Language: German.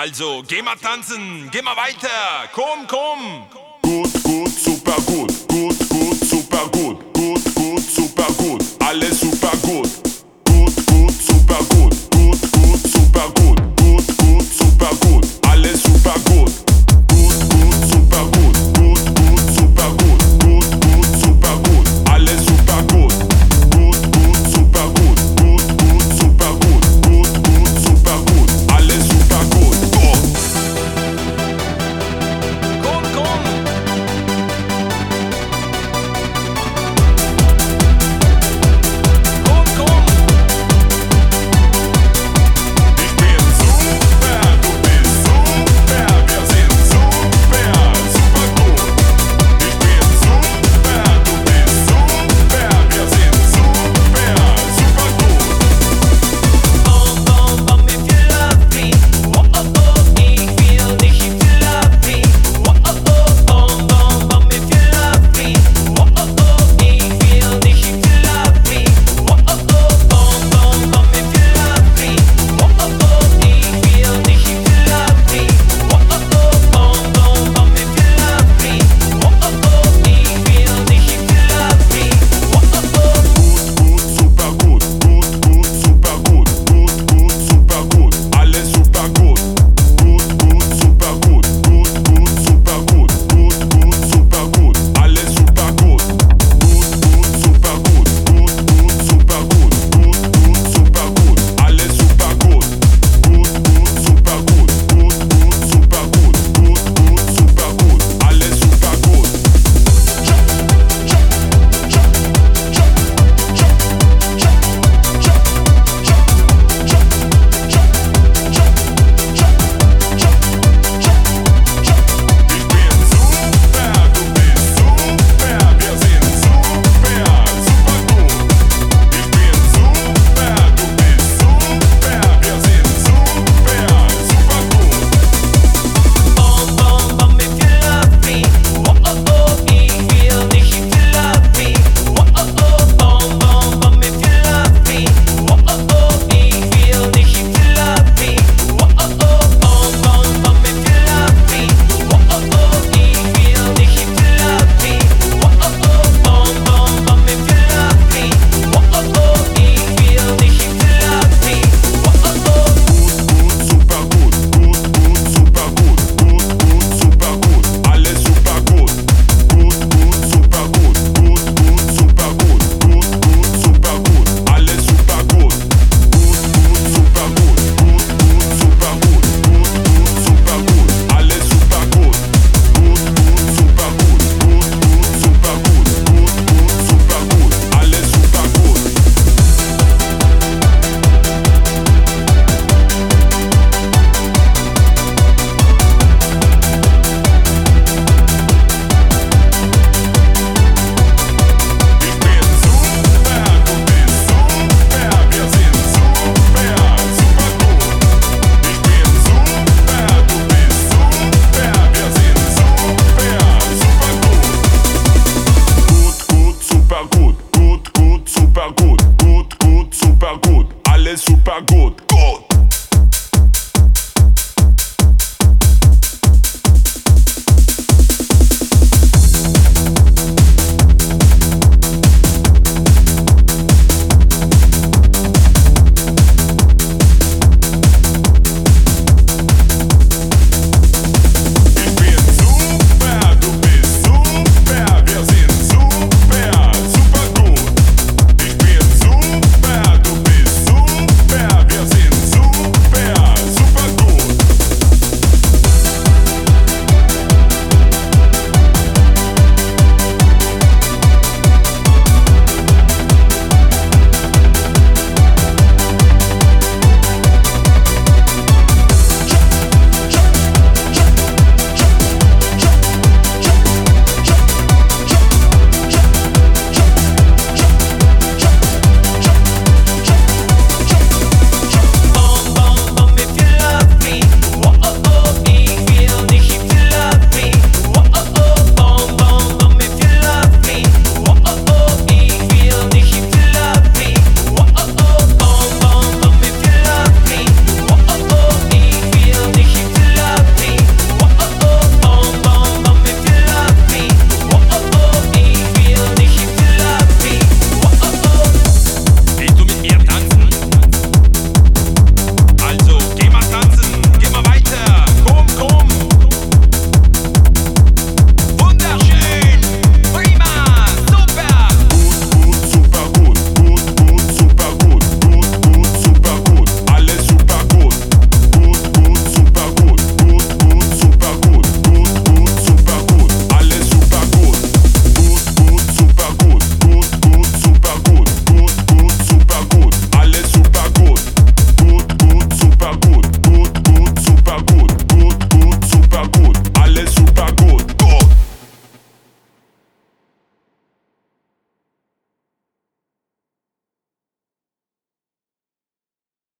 Also, geh mal tanzen, geh mal weiter, komm, komm. Gut, gut, super gut, gut,